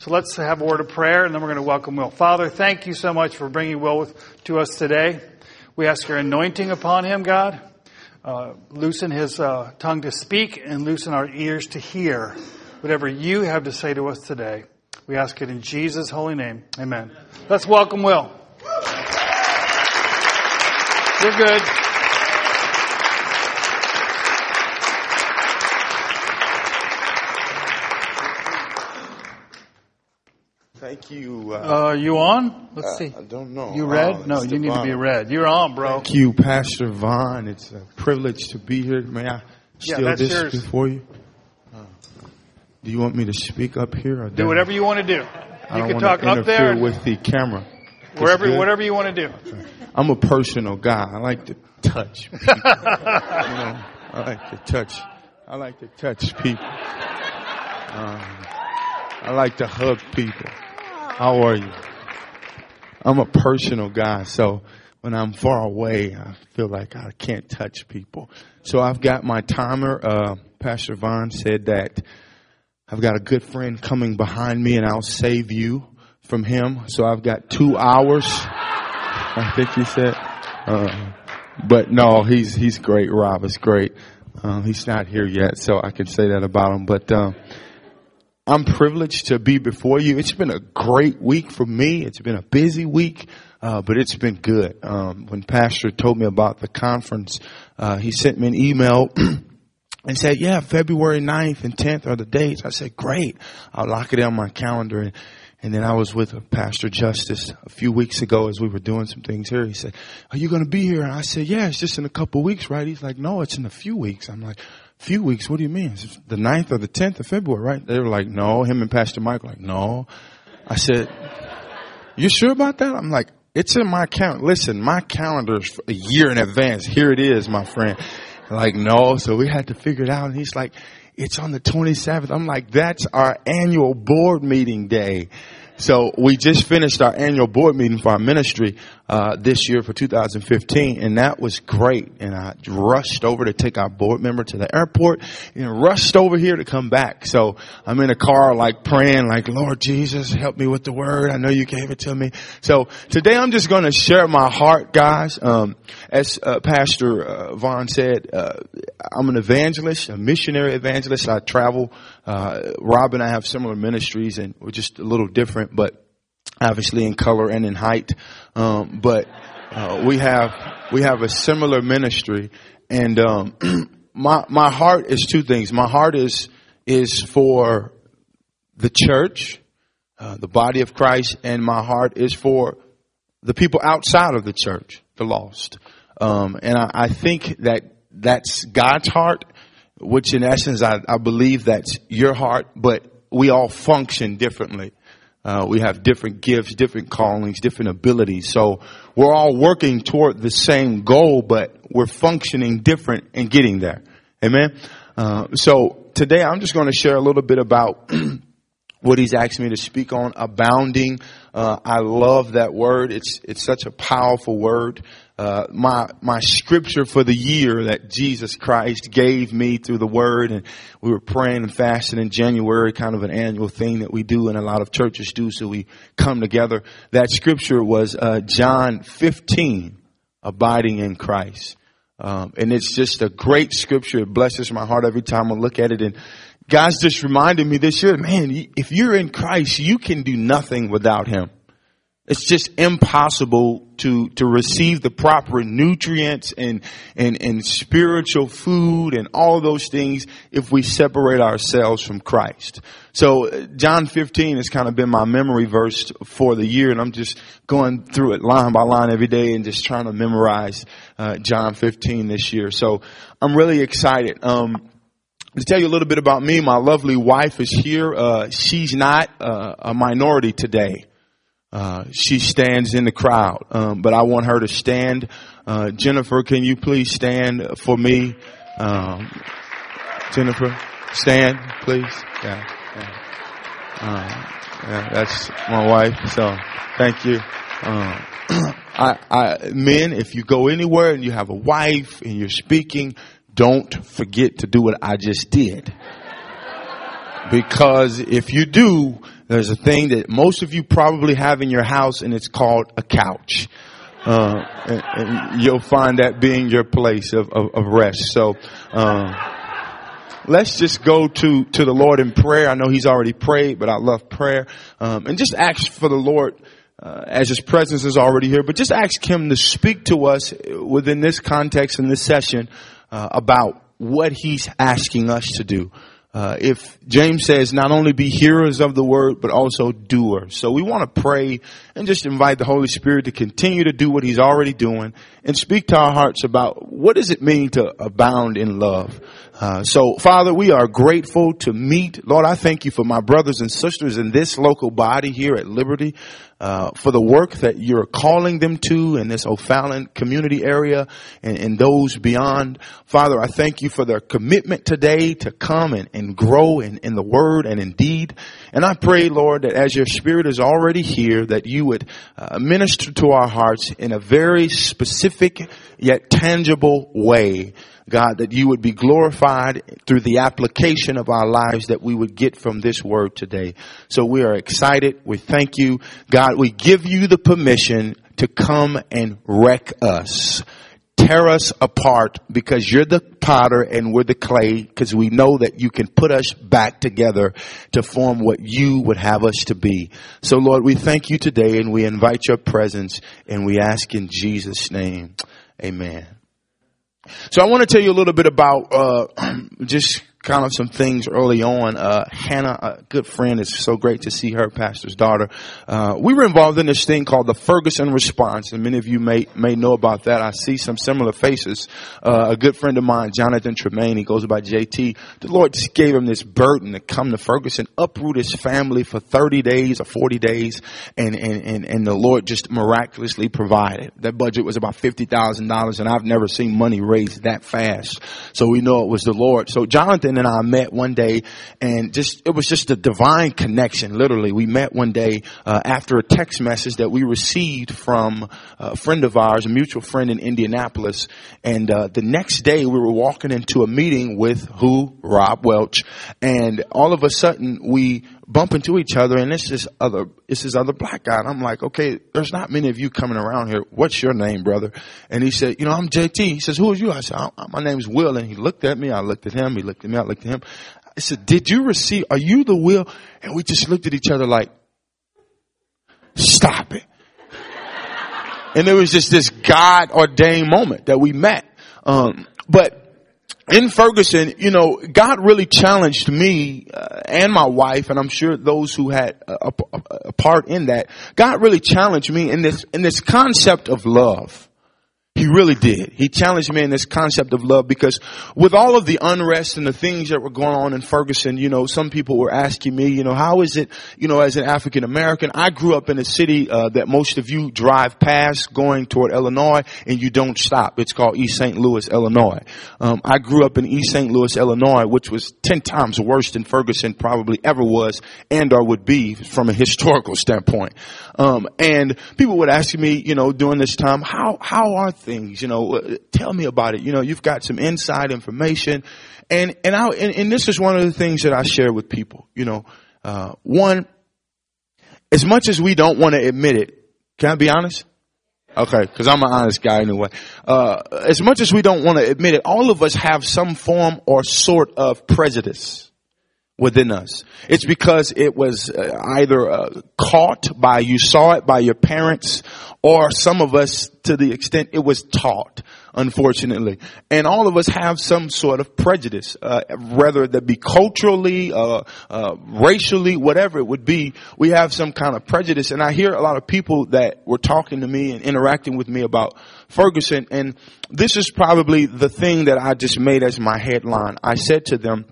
So let's have a word of prayer and then we're going to welcome Will. Father, thank you so much for bringing Will with, to us today. We ask your anointing upon him, God. Uh, loosen his uh, tongue to speak and loosen our ears to hear whatever you have to say to us today. We ask it in Jesus' holy name. Amen. Let's welcome Will. You're good. Thank you. Uh, Uh, you on? Let's uh, see. I don't know. You Oh, red? No, you need to be red. You're on, bro. Thank you, Pastor Vaughn. It's a privilege to be here. May I Yeah, steal that's this yours. before you? Uh, do you want me to speak up here or Do down? whatever you want to do. I You don't can talk up there, with the camera. It's wherever, good. whatever you want to do. I'm a personal guy. I like to touch people. you know, I like to touch. I like to touch people. Um, I like to hug people. How are you? I'm a personal guy, so when I'm far away, I feel like I can't touch people. So I've got my timer. Uh, Pastor Vaughn said that I've got a good friend coming behind me and I'll save you from him. So I've got two hours. I think he said. Uh, but no, he's, he's great. Rob is great. Uh, he's not here yet, so I can say that about him. But, uh, I'm privileged to be before you. It's been a great week for me. It's been a busy week, uh, but it's been good. Um, when Pastor told me about the conference, uh, he sent me an email and said, yeah, February 9th and 10th are the dates. I said, great. I'll lock it on my calendar. And, and then I was with Pastor Justice a few weeks ago as we were doing some things here. He said, are you going to be here? And I said, yeah, it's just in a couple weeks, right? He's like, no, it's in a few weeks. I'm like, few weeks? What do you mean? The 9th or the 10th of February, right? They were like, no. Him and Pastor Mike were like, no. I said, you sure about that? I'm like, it's in my calendar. Listen, my calendar's a year in advance. Here it is, my friend. Like, no. So we had to figure it out. And he's like, it's on the 27th. I'm like, that's our annual board meeting day. So we just finished our annual board meeting for our ministry uh, this year for 2015, and that was great. And I rushed over to take our board member to the airport, and rushed over here to come back. So I'm in a car, like praying, like Lord Jesus, help me with the word. I know you gave it to me. So today I'm just going to share my heart, guys. Um, as uh, Pastor uh, Vaughn said, uh, I'm an evangelist, a missionary evangelist. I travel. Uh, Rob and I have similar ministries, and we're just a little different, but obviously in color and in height. Um, but uh, we have we have a similar ministry, and um, my my heart is two things. My heart is is for the church, uh, the body of Christ, and my heart is for the people outside of the church, the lost. Um, and I, I think that that's God's heart, which in essence I, I believe that's your heart, but we all function differently. Uh, we have different gifts, different callings, different abilities. So we're all working toward the same goal, but we're functioning different and getting there. Amen. Uh, so today I'm just going to share a little bit about what he's asked me to speak on, abounding. Uh, I love that word. It's it's such a powerful word. Uh, my my scripture for the year that Jesus Christ gave me through the Word, and we were praying and fasting in January, kind of an annual thing that we do, and a lot of churches do. So we come together. That scripture was uh, John 15, abiding in Christ. Um, and it's just a great scripture. It blesses my heart every time I look at it. And God's just reminded me this year, man, if you're in Christ, you can do nothing without Him. It's just impossible to, to receive the proper nutrients and, and, and spiritual food and all those things if we separate ourselves from Christ. So uh, John 15 has kind of been my memory verse for the year and I'm just going through it line by line every day and just trying to memorize, uh, John 15 this year. So I'm really excited. Um, to tell you a little bit about me, my lovely wife is here. Uh, she's not uh, a minority today. Uh, she stands in the crowd, um, but I want her to stand. Uh, Jennifer, can you please stand for me? Um, Jennifer, stand, please. Yeah, yeah. Uh, yeah, that's my wife. So, thank you. Uh, I, I, men, if you go anywhere and you have a wife and you're speaking, don't forget to do what I just did. Because if you do, there's a thing that most of you probably have in your house and it's called a couch. Uh, and, and you'll find that being your place of, of, of rest. So, um, let's just go to, to the Lord in prayer. I know He's already prayed, but I love prayer. Um, and just ask for the Lord, uh, as His presence is already here, but just ask Him to speak to us within this context in this session, uh, about what He's asking us to do. Uh, if James says not only be hearers of the word, but also doers. So we want to pray and just invite the Holy Spirit to continue to do what he's already doing and speak to our hearts about what does it mean to abound in love. Uh, so Father, we are grateful to meet. Lord, I thank you for my brothers and sisters in this local body here at Liberty uh, for the work that you're calling them to in this O'Fallon community area and, and, those beyond. Father, I thank you for their commitment today to come and, and grow in, in the word and in deed. And I pray, Lord, that as your spirit is already here, that you would uh, minister to our hearts in a very specific yet tangible way God, that you would be glorified through the application of our lives that we would get from this word today. So we are excited. We thank you. God, we give you the permission to come and wreck us. Tear us apart because you're the potter and we're the clay because we know that you can put us back together to form what you would have us to be. So Lord, we thank you today and we invite your presence and we ask in Jesus name. Amen. So I want to tell you a little bit about uh, just kind of some things early on. Uh, Hannah, a good friend, it's so great to see her, pastor's daughter. Uh, we were involved in this thing called the Ferguson Response, and many of you may may know about that. I see some similar faces. Uh, a good friend of mine, Jonathan Tremaine, he goes by JT. The Lord just gave him this burden to come to Ferguson, uproot his family for 30 days or 40 days, and and and, and the Lord just miraculously provided. That budget was about fifty thousand dollars, and I've never seen money raised that fast. So we know it was the Lord. So Jonathan and I met one day and just, it was just a divine connection, literally. We met one day, uh, after a text message that we received from a friend of ours, a mutual friend in Indianapolis. And, uh, the next day we were walking into a meeting with who? Rob Welch. And all of a sudden we bump into each other and it's this other, it's this other black guy. And I'm like, okay, there's not many of you coming around here. What's your name, brother? And he said, you know, I'm JT. He says, who are you? I said, my name's Will. And he looked at me. I looked at him. He looked at me. I looked at him. I said, did you receive, are you the Will? And we just looked at each other like, stop it. and it was just this God ordained moment that we met. Um, but in Ferguson, you know, God really challenged me uh, and my wife, and I'm sure those who had a, a, a part in that. God really challenged me in this in this concept of love. He really did. He challenged me in this concept of love because with all of the unrest and the things that were going on in Ferguson, you know, some people were asking me, you know, how is it, you know, as an African American, I grew up in a city uh, that most of you drive past going toward Illinois and you don't stop. It's called East St. Louis, Illinois. Um, I grew up in East St. Louis, Illinois, which was 10 times worse than Ferguson probably ever was and or would be from a historical standpoint. Um, and people would ask me, you know, during this time, how, how are things, you know, uh, tell me about it. You know, you've got some inside information. And, and I, and, and this is one of the things that I share with people, you know, uh, one, as much as we don't want to admit it, can I be honest? Okay, because I'm an honest guy anyway. Uh, as much as we don't want to admit it, all of us have some form or sort of prejudice within us. It's because it was uh, either uh, caught by, you saw it by your parents, or some of us to the extent it was taught, unfortunately. And all of us have some sort of prejudice, uh, whether that be culturally, uh, uh, racially, whatever it would be, we have some kind of prejudice. And I hear a lot of people that were talking to me and interacting with me about Ferguson, and this is probably the thing that I just made as my headline. I said to them,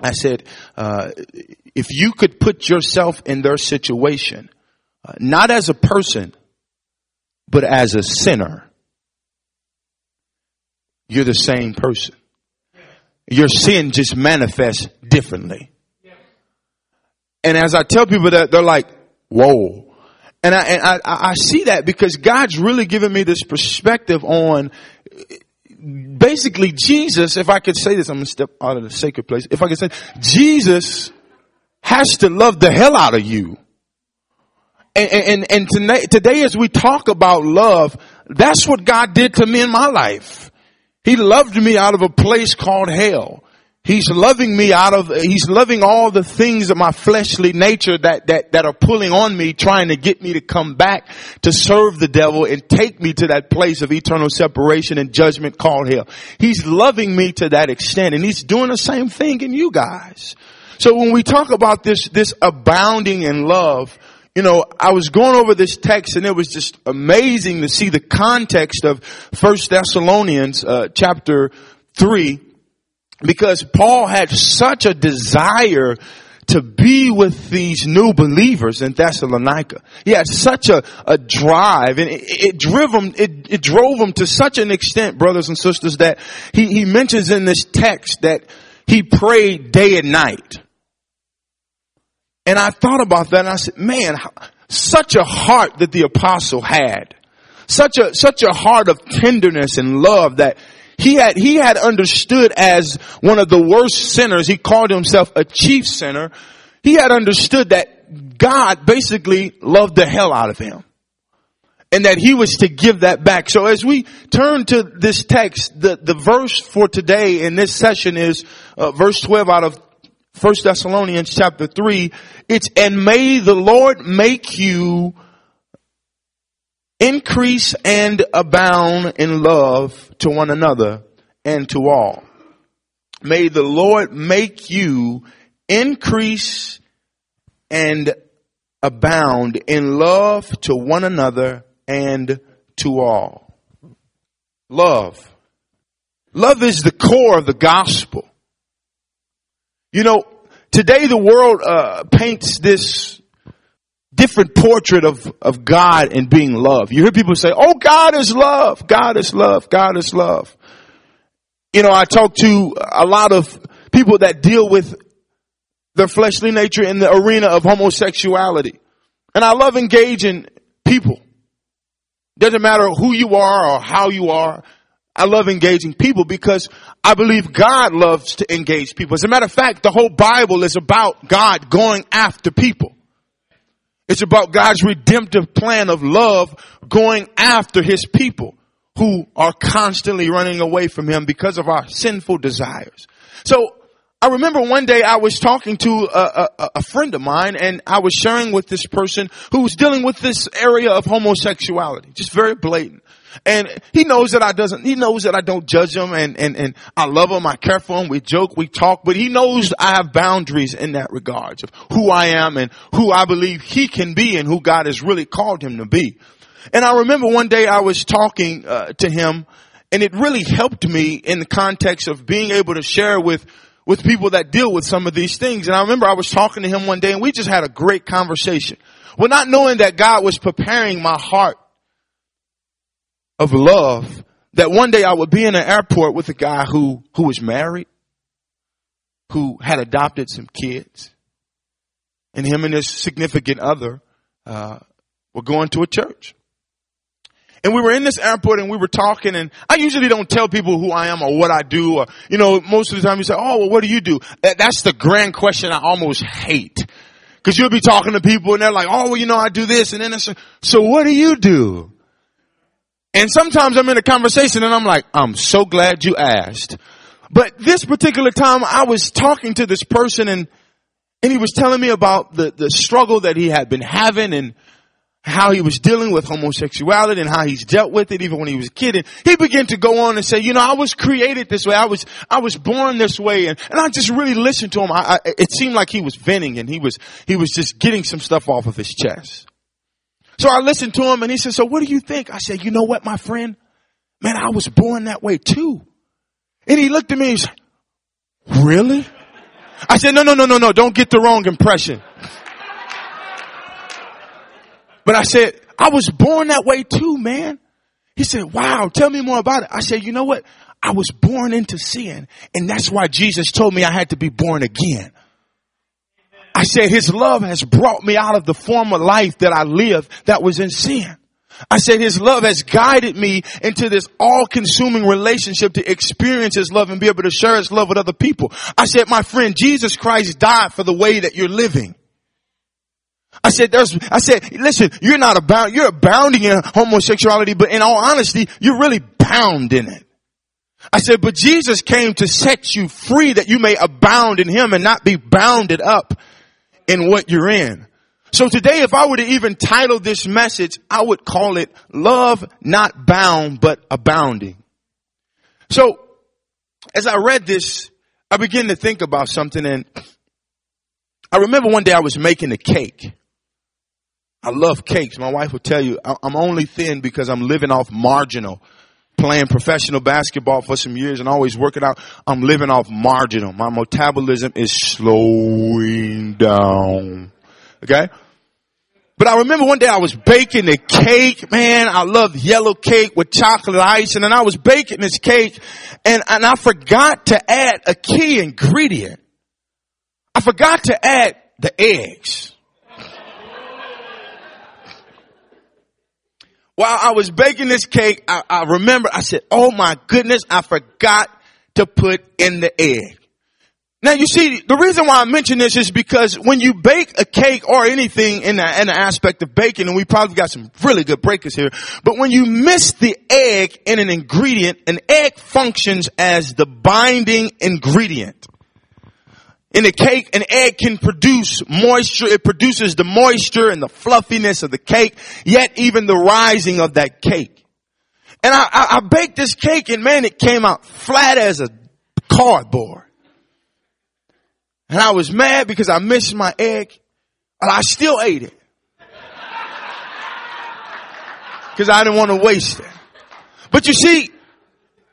I said, uh, if you could put yourself in their situation, uh, not as a person, but as a sinner, you're the same person. Your sin just manifests differently. And as I tell people that, they're like, whoa. And I, and I, I see that because God's really given me this perspective on basically Jesus, if I could say this, I'm to step out of the sacred place. If I could say, Jesus has to love the hell out of you. And, and, and today, today as we talk about love, that's what God did to me in my life. He loved me out of a place called hell. He's loving me out of, he's loving all the things of my fleshly nature that, that, that are pulling on me, trying to get me to come back to serve the devil and take me to that place of eternal separation and judgment called hell. He's loving me to that extent and he's doing the same thing in you guys. So when we talk about this, this abounding in love, you know, I was going over this text and it was just amazing to see the context of First Thessalonians uh, chapter three, because Paul had such a desire to be with these new believers in Thessalonica. He had such a, a drive and it, it drove him, it, it drove him to such an extent, brothers and sisters, that he, he mentions in this text that he prayed day and night. And I thought about that and I said, man, such a heart that the apostle had. Such a, such a heart of tenderness and love that he had, he had understood as one of the worst sinners. He called himself a chief sinner. He had understood that God basically loved the hell out of him and that he was to give that back. So as we turn to this text, the, the verse for today in this session is uh, verse 12 out of First Thessalonians chapter 3, it's, and may the Lord make you increase and abound in love to one another and to all. May the Lord make you increase and abound in love to one another and to all. Love. Love is the core of the gospel. You know, today the world uh, paints this different portrait of, of God and being love. You hear people say, oh, God is love. God is love. God is love. You know, I talk to a lot of people that deal with their fleshly nature in the arena of homosexuality. And I love engaging people. Doesn't matter who you are or how you are. I love engaging people because I believe God loves to engage people. As a matter of fact, the whole Bible is about God going after people. It's about God's redemptive plan of love going after his people who are constantly running away from him because of our sinful desires. So I remember one day I was talking to a, a, a, friend of mine and I was sharing with this person who was dealing with this area of homosexuality, just very blatant. And he knows that I doesn't, he knows that I don't judge him and, and, and I love him. I care for him. We joke, we talk, but he knows I have boundaries in that regard of who I am and who I believe he can be and who God has really called him to be. And I remember one day I was talking uh, to him and it really helped me in the context of being able to share with with people that deal with some of these things. And I remember I was talking to him one day and we just had a great conversation. Well, not knowing that God was preparing my heart of love that one day I would be in an airport with a guy who, who was married, who had adopted some kids, and him and his significant other, uh, were going to a church. And we were in this airport and we were talking and I usually don't tell people who I am or what I do or, you know, most of the time you say, oh, well, what do you do? That's the grand question I almost hate. Cause you'll be talking to people and they're like, oh, well, you know, I do this and then it's, so what do you do? And sometimes I'm in a conversation and I'm like, I'm so glad you asked. But this particular time I was talking to this person and, and he was telling me about the, the struggle that he had been having and how he was dealing with homosexuality and how he's dealt with it even when he was a kid. And he began to go on and say, you know, I was created this way. I was, I was born this way. And, and I just really listened to him. I, I, it seemed like he was venting and he was, he was just getting some stuff off of his chest. So I listened to him and he said, so what do you think? I said, you know what, my friend? Man, I was born that way too. And he looked at me and said, really? I said, no, no, no, no, no, don't get the wrong impression. But I said, I was born that way too, man. He said, wow, tell me more about it. I said, you know what? I was born into sin and that's why Jesus told me I had to be born again. I said his love has brought me out of the former life that I lived that was in sin. I said his love has guided me into this all-consuming relationship to experience his love and be able to share his love with other people. I said, my friend, Jesus Christ died for the way that you're living. I said, there's, I said, listen, you're not about, you're abounding in homosexuality, but in all honesty, you're really bound in it. I said, but Jesus came to set you free that you may abound in him and not be bounded up in what you're in. So today, if I were to even title this message, I would call it love not bound, but abounding. So as I read this, I began to think about something and I remember one day I was making a cake. I love cakes. My wife will tell you I'm only thin because I'm living off marginal. Playing professional basketball for some years and always working out. I'm living off marginal. My metabolism is slowing down. Okay? But I remember one day I was baking a cake, man. I love yellow cake with chocolate icing and I was baking this cake and, and I forgot to add a key ingredient. I forgot to add the eggs. While I was baking this cake, I, I remember I said, oh my goodness, I forgot to put in the egg. Now you see, the reason why I mention this is because when you bake a cake or anything in the, in the aspect of baking, and we probably got some really good breakers here, but when you miss the egg in an ingredient, an egg functions as the binding ingredient. In a cake, an egg can produce moisture. It produces the moisture and the fluffiness of the cake, yet even the rising of that cake. And I, I, I baked this cake and man, it came out flat as a cardboard. And I was mad because I missed my egg, and I still ate it. Cause I didn't want to waste it. But you see,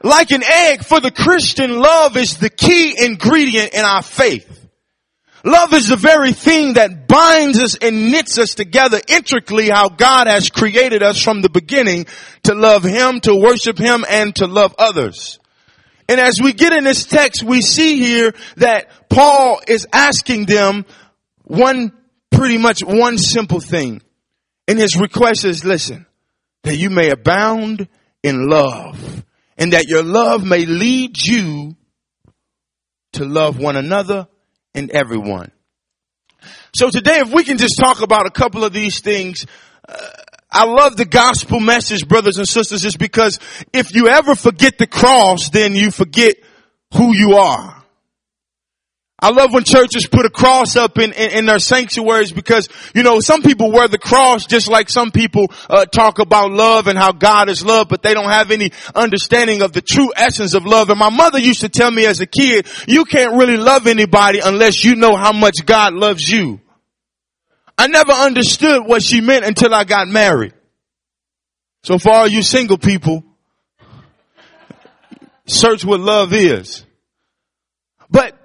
like an egg for the Christian, love is the key ingredient in our faith. Love is the very thing that binds us and knits us together intricately how God has created us from the beginning to love Him, to worship Him, and to love others. And as we get in this text, we see here that Paul is asking them one, pretty much one simple thing. And his request is, listen, that you may abound in love and that your love may lead you to love one another and everyone. So today, if we can just talk about a couple of these things, uh, I love the gospel message, brothers and sisters, is because if you ever forget the cross, then you forget who you are. I love when churches put a cross up in, in, in, their sanctuaries because, you know, some people wear the cross just like some people uh, talk about love and how God is love, but they don't have any understanding of the true essence of love. And my mother used to tell me as a kid, you can't really love anybody unless you know how much God loves you. I never understood what she meant until I got married. So for all you single people, search what love is. But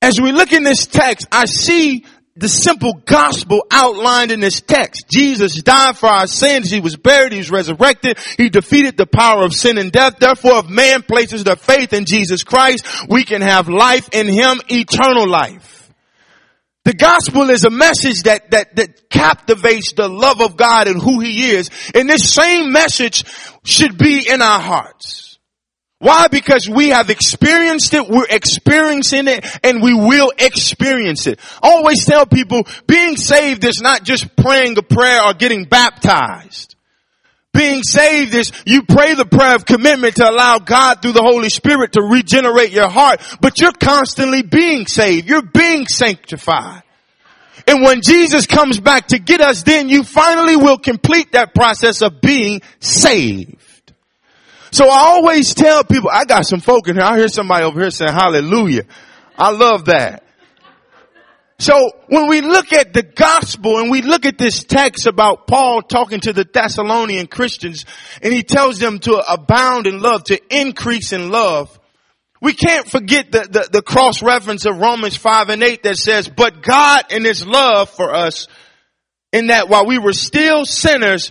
as we look in this text, I see the simple gospel outlined in this text. Jesus died for our sins. He was buried. He was resurrected. He defeated the power of sin and death. Therefore, if man places their faith in Jesus Christ, we can have life in Him, eternal life. The gospel is a message that, that, that captivates the love of God and who He is. And this same message should be in our hearts. Why? Because we have experienced it, we're experiencing it, and we will experience it. I always tell people, being saved is not just praying a prayer or getting baptized. Being saved is you pray the prayer of commitment to allow God through the Holy Spirit to regenerate your heart, but you're constantly being saved. You're being sanctified. And when Jesus comes back to get us, then you finally will complete that process of being saved. So I always tell people, I got some folk in here. I hear somebody over here saying hallelujah. I love that. So when we look at the gospel and we look at this text about Paul talking to the Thessalonian Christians and he tells them to abound in love, to increase in love, we can't forget the, the, the cross reference of Romans 5 and 8 that says, but God in his love for us in that while we were still sinners,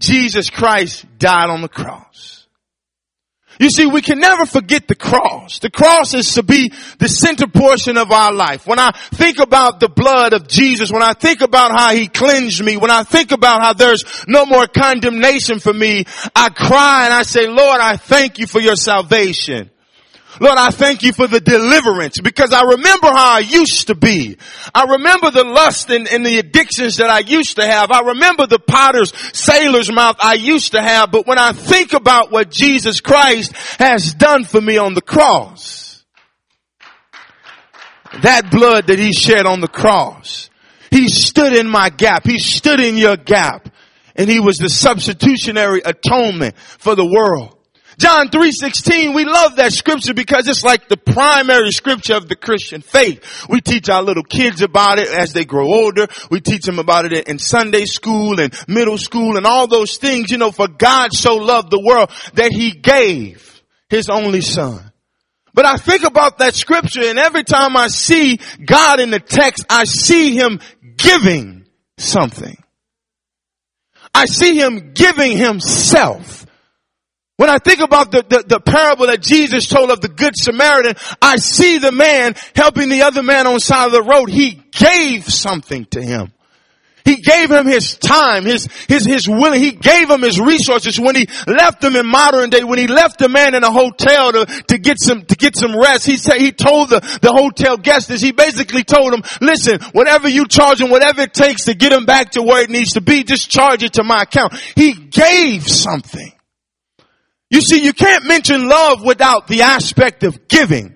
Jesus Christ died on the cross. You see, we can never forget the cross. The cross is to be the center portion of our life. When I think about the blood of Jesus, when I think about how he cleansed me, when I think about how there's no more condemnation for me, I cry and I say, Lord, I thank you for your salvation. Lord, I thank you for the deliverance because I remember how I used to be. I remember the lust and, and, the addictions that I used to have. I remember the potter's sailor's mouth I used to have. But when I think about what Jesus Christ has done for me on the cross, that blood that he shed on the cross, he stood in my gap. He stood in your gap and he was the substitutionary atonement for the world. John 3.16, we love that scripture because it's like the primary scripture of the Christian faith. We teach our little kids about it as they grow older. We teach them about it in Sunday school and middle school and all those things. You know, for God so loved the world that he gave his only son. But I think about that scripture and every time I see God in the text, I see him giving something. I see him giving himself. When I think about the, the, the, parable that Jesus told of the Good Samaritan, I see the man helping the other man on the side of the road. He gave something to him. He gave him his time, his, his, his willing, he gave him his resources when he left him in modern day, when he left the man in a hotel to, to get some, to get some rest. He said, he told the, the hotel guest this, he basically told him, listen, whatever you charge him, whatever it takes to get him back to where it needs to be, just charge it to my account. He gave something. You see, you can't mention love without the aspect of giving.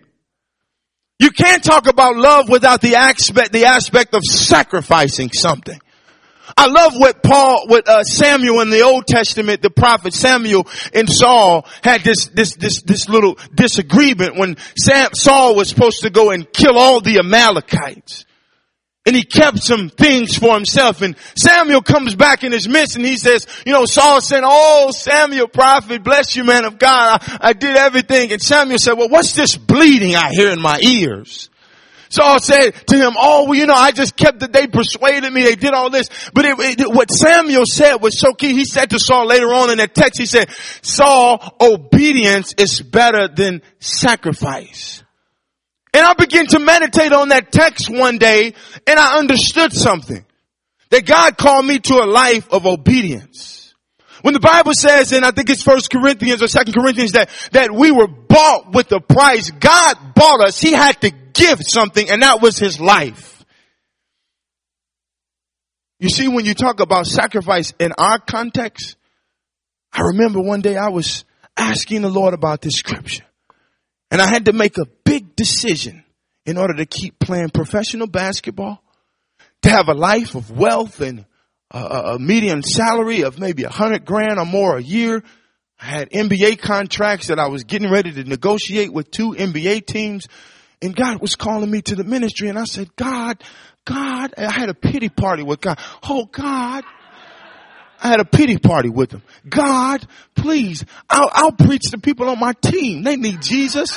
You can't talk about love without the aspect, the aspect of sacrificing something. I love what Paul, what uh, Samuel in the Old Testament, the prophet Samuel and Saul had this, this, this, this little disagreement when Sam, Saul was supposed to go and kill all the Amalekites. And he kept some things for himself. And Samuel comes back in his midst and he says, you know, Saul said, oh, Samuel prophet, bless you man of God. I, I did everything. And Samuel said, well, what's this bleeding I hear in my ears? Saul said to him, oh, well, you know, I just kept that they persuaded me. They did all this. But it, it, what Samuel said was so key. He said to Saul later on in that text, he said, Saul, obedience is better than sacrifice. And I began to meditate on that text one day and I understood something. That God called me to a life of obedience. When the Bible says, and I think it's first Corinthians or second Corinthians that, that we were bought with a price. God bought us. He had to give something and that was his life. You see, when you talk about sacrifice in our context, I remember one day I was asking the Lord about this scripture. And I had to make a big decision in order to keep playing professional basketball, to have a life of wealth and a, a median salary of maybe a hundred grand or more a year. I had NBA contracts that I was getting ready to negotiate with two NBA teams. And God was calling me to the ministry and I said, God, God, I had a pity party with God. Oh God. I had a pity party with them. God, please, I'll, I'll preach to people on my team. They need Jesus.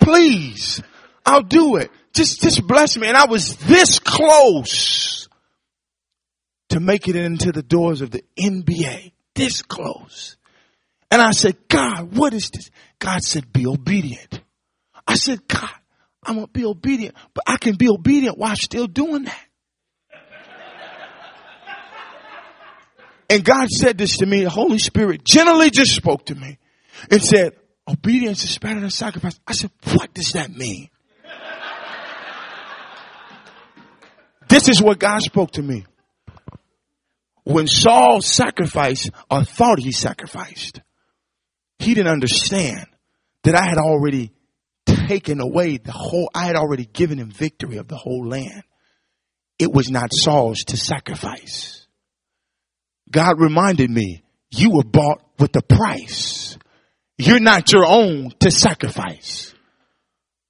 Please, I'll do it. Just, just bless me. And I was this close to make it into the doors of the NBA. This close. And I said, God, what is this? God said, be obedient. I said, God, I'm going to be obedient, but I can be obedient while still doing that. And God said this to me. The Holy Spirit generally just spoke to me and said, obedience is better than sacrifice. I said, what does that mean? this is what God spoke to me. When Saul sacrificed or thought he sacrificed, he didn't understand that I had already taken away the whole, I had already given him victory of the whole land. It was not Saul's to sacrifice. God reminded me, you were bought with a price. You're not your own to sacrifice.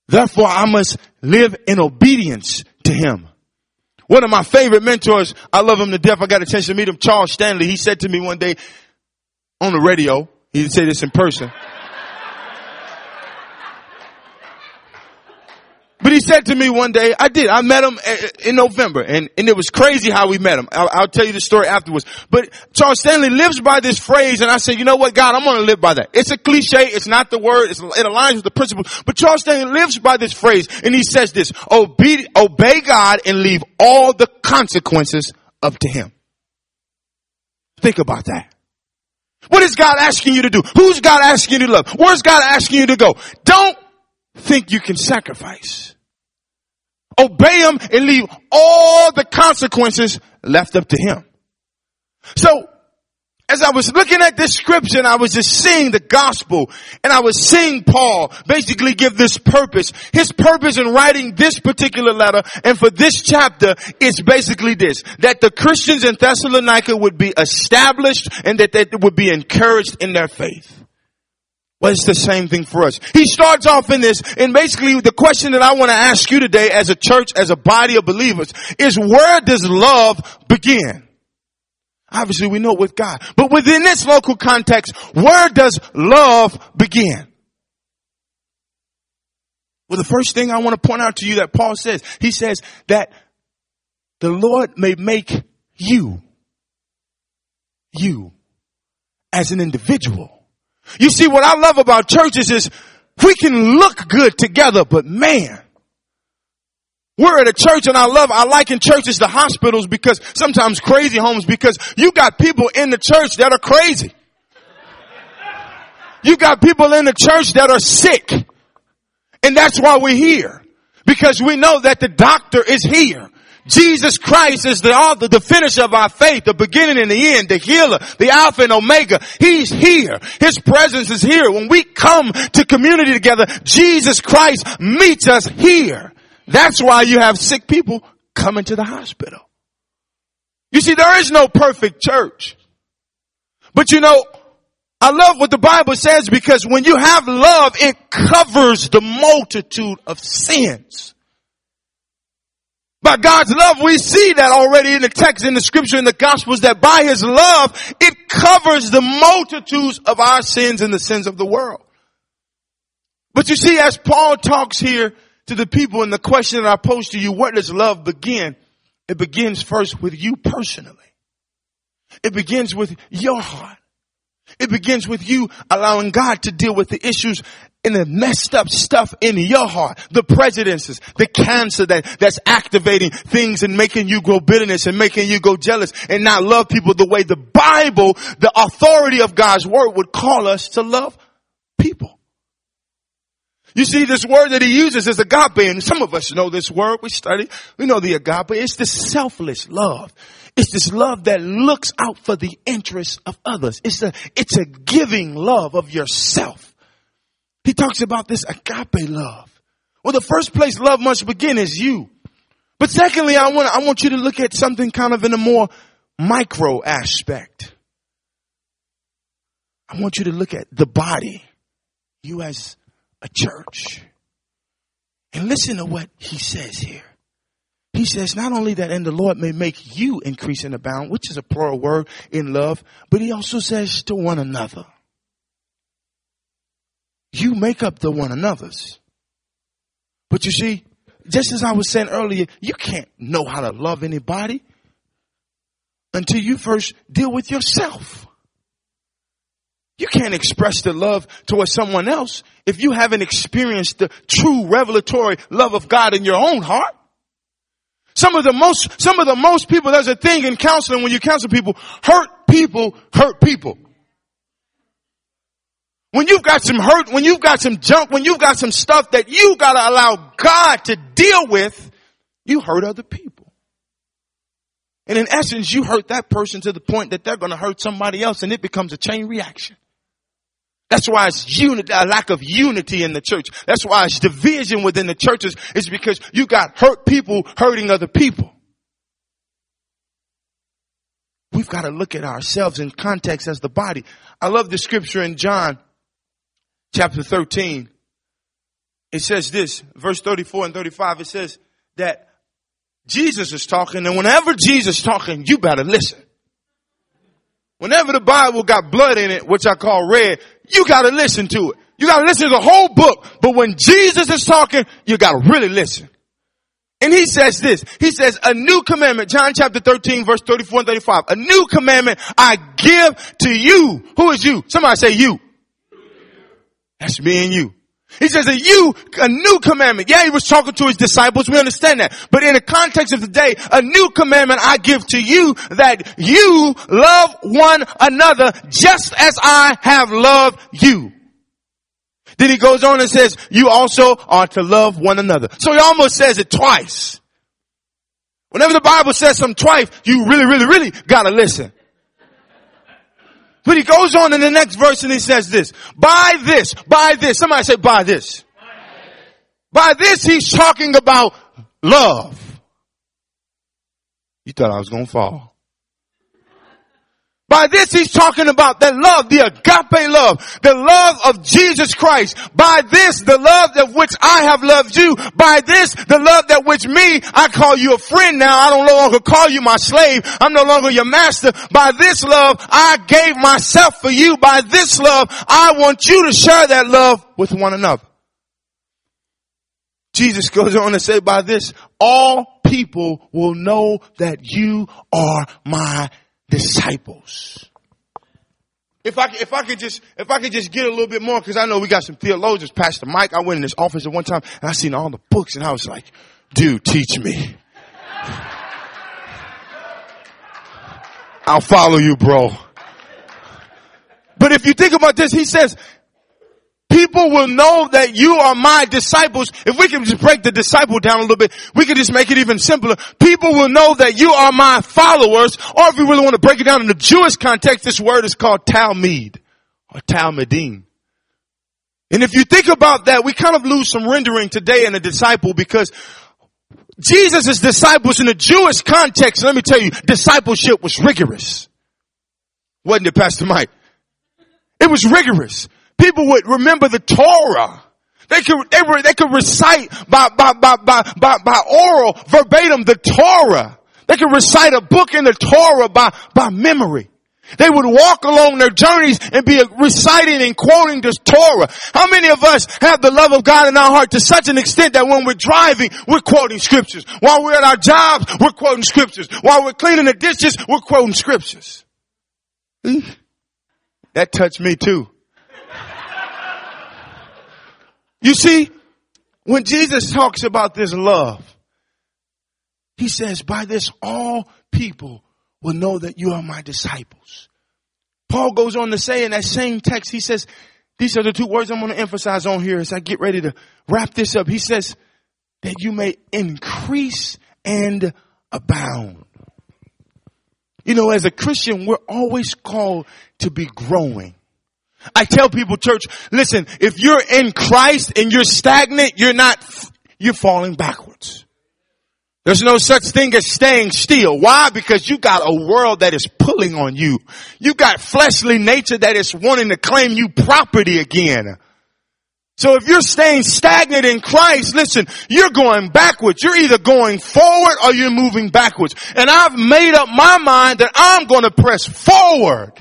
Therefore, I must live in obedience to him. One of my favorite mentors, I love him to death. I got a chance to meet him, Charles Stanley. He said to me one day on the radio, he didn't say this in person. But he said to me one day, I did, I met him eh, eh, in November and, and it was crazy how we met him. I'll, I'll tell you the story afterwards. But Charles Stanley lives by this phrase and I said, you know what, God, I'm going to live by that. It's a cliche. It's not the word. it aligns with the principle. But Charles Stanley lives by this phrase and he says this, obey, obey God and leave all the consequences up to him. Think about that. What is God asking you to do? Who's God asking you to love? Where's God asking you to go? Don't think you can sacrifice. Obey him and leave all the consequences left up to him. So as I was looking at this scripture and I was just seeing the gospel and I was seeing Paul basically give this purpose. His purpose in writing this particular letter and for this chapter is basically this, that the Christians in Thessalonica would be established and that they would be encouraged in their faith. Well, it's the same thing for us. He starts off in this, and basically the question that I want to ask you today as a church, as a body of believers, is where does love begin? Obviously we know with God. But within this local context, where does love begin? Well, the first thing I want to point out to you that Paul says, he says that the Lord may make you, you, as an individual. You see, what I love about churches is we can look good together, but man, we're at a church and I love, I liken churches to hospitals because sometimes crazy homes because you got people in the church that are crazy. You got people in the church that are sick. And that's why we're here. Because we know that the doctor is here. Jesus Christ is the author, the finisher of our faith, the beginning and the end, the healer, the alpha and omega. He's here. His presence is here. When we come to community together, Jesus Christ meets us here. That's why you have sick people coming to the hospital. You see, there is no perfect church. But you know, I love what the Bible says because when you have love, it covers the multitude of sins. By God's love, we see that already in the text, in the scripture, in the gospels, that by His love, it covers the multitudes of our sins and the sins of the world. But you see, as Paul talks here to the people and the question that I pose to you, where does love begin? It begins first with you personally. It begins with your heart. It begins with you allowing God to deal with the issues and the messed up stuff in your heart. The prejudices, the cancer that, that's activating things and making you grow bitterness and making you go jealous and not love people the way the Bible, the authority of God's word would call us to love people. You see, this word that he uses is agape, and some of us know this word. We study. We know the agape. It's this selfless love. It's this love that looks out for the interests of others. It's a, it's a giving love of yourself. He talks about this agape love. Well, the first place love must begin is you. But secondly, I want, I want you to look at something kind of in a more micro aspect. I want you to look at the body. You as a church. And listen to what he says here. He says not only that and the Lord may make you increase and abound, which is a plural word in love, but he also says to one another. You make up the one another's. But you see, just as I was saying earlier, you can't know how to love anybody until you first deal with yourself. You can't express the love towards someone else if you haven't experienced the true revelatory love of God in your own heart. Some of the most, some of the most people, there's a thing in counseling when you counsel people, hurt people hurt people. When you've got some hurt, when you've got some junk, when you've got some stuff that you gotta allow God to deal with, you hurt other people. And in essence, you hurt that person to the point that they're gonna hurt somebody else and it becomes a chain reaction. That's why it's unity, a lack of unity in the church. That's why it's division within the churches is because you got hurt people hurting other people. We've got to look at ourselves in context as the body. I love the scripture in John chapter 13. It says this, verse 34 and 35, it says that Jesus is talking and whenever Jesus is talking, you better listen. Whenever the Bible got blood in it, which I call red, you gotta listen to it. You gotta listen to the whole book. But when Jesus is talking, you gotta really listen. And he says this, he says, a new commandment, John chapter 13 verse 34 and 35, a new commandment I give to you. Who is you? Somebody say you. That's me and you. He says a you, a new commandment. Yeah, he was talking to his disciples. We understand that. But in the context of the day, a new commandment I give to you that you love one another just as I have loved you. Then he goes on and says, you also are to love one another. So he almost says it twice. Whenever the Bible says something twice, you really, really, really gotta listen. But he goes on in the next verse and he says this, by this, by this, somebody say by this. By this he's talking about love. You thought I was gonna fall. By this he's talking about the love, the agape love, the love of Jesus Christ. By this, the love of which I have loved you. By this, the love that which me, I call you a friend now. I don't no longer call you my slave. I'm no longer your master. By this love, I gave myself for you. By this love, I want you to share that love with one another. Jesus goes on to say by this, all people will know that you are my disciples. If I, if I could just, if I could just get a little bit more, cause I know we got some theologians, Pastor Mike, I went in his office at one time and I seen all the books and I was like, dude, teach me. I'll follow you, bro. But if you think about this, he says, people will know that you are my disciples. If we can just break the disciple down a little bit, we can just make it even simpler. People will know that you are my followers, or if we really want to break it down in the Jewish context, this word is called Talmid, or Talmidim. And if you think about that, we kind of lose some rendering today in a disciple because Jesus' disciples in the Jewish context, let me tell you, discipleship was rigorous. Wasn't it, Pastor Mike? It was rigorous people would remember the Torah. They could, they were, they could recite by, by, by, by, by, by oral, verbatim, the Torah. They could recite a book in the Torah by, by memory. They would walk along their journeys and be reciting and quoting the Torah. How many of us have the love of God in our heart to such an extent that when we're driving, we're quoting scriptures. While we're at our jobs, we're quoting scriptures. While we're cleaning the dishes, we're quoting scriptures. That touched me too. You see, when Jesus talks about this love, he says, by this all people will know that you are my disciples. Paul goes on to say in that same text, he says, these are the two words I'm going to emphasize on here as I get ready to wrap this up. He says that you may increase and abound. You know, as a Christian, we're always called to be growing. I tell people, church, listen, if you're in Christ and you're stagnant, you're not, you're falling backwards. There's no such thing as staying still. Why? Because you got a world that is pulling on you. You got fleshly nature that is wanting to claim you property again. So if you're staying stagnant in Christ, listen, you're going backwards. You're either going forward or you're moving backwards. And I've made up my mind that I'm going to press forward.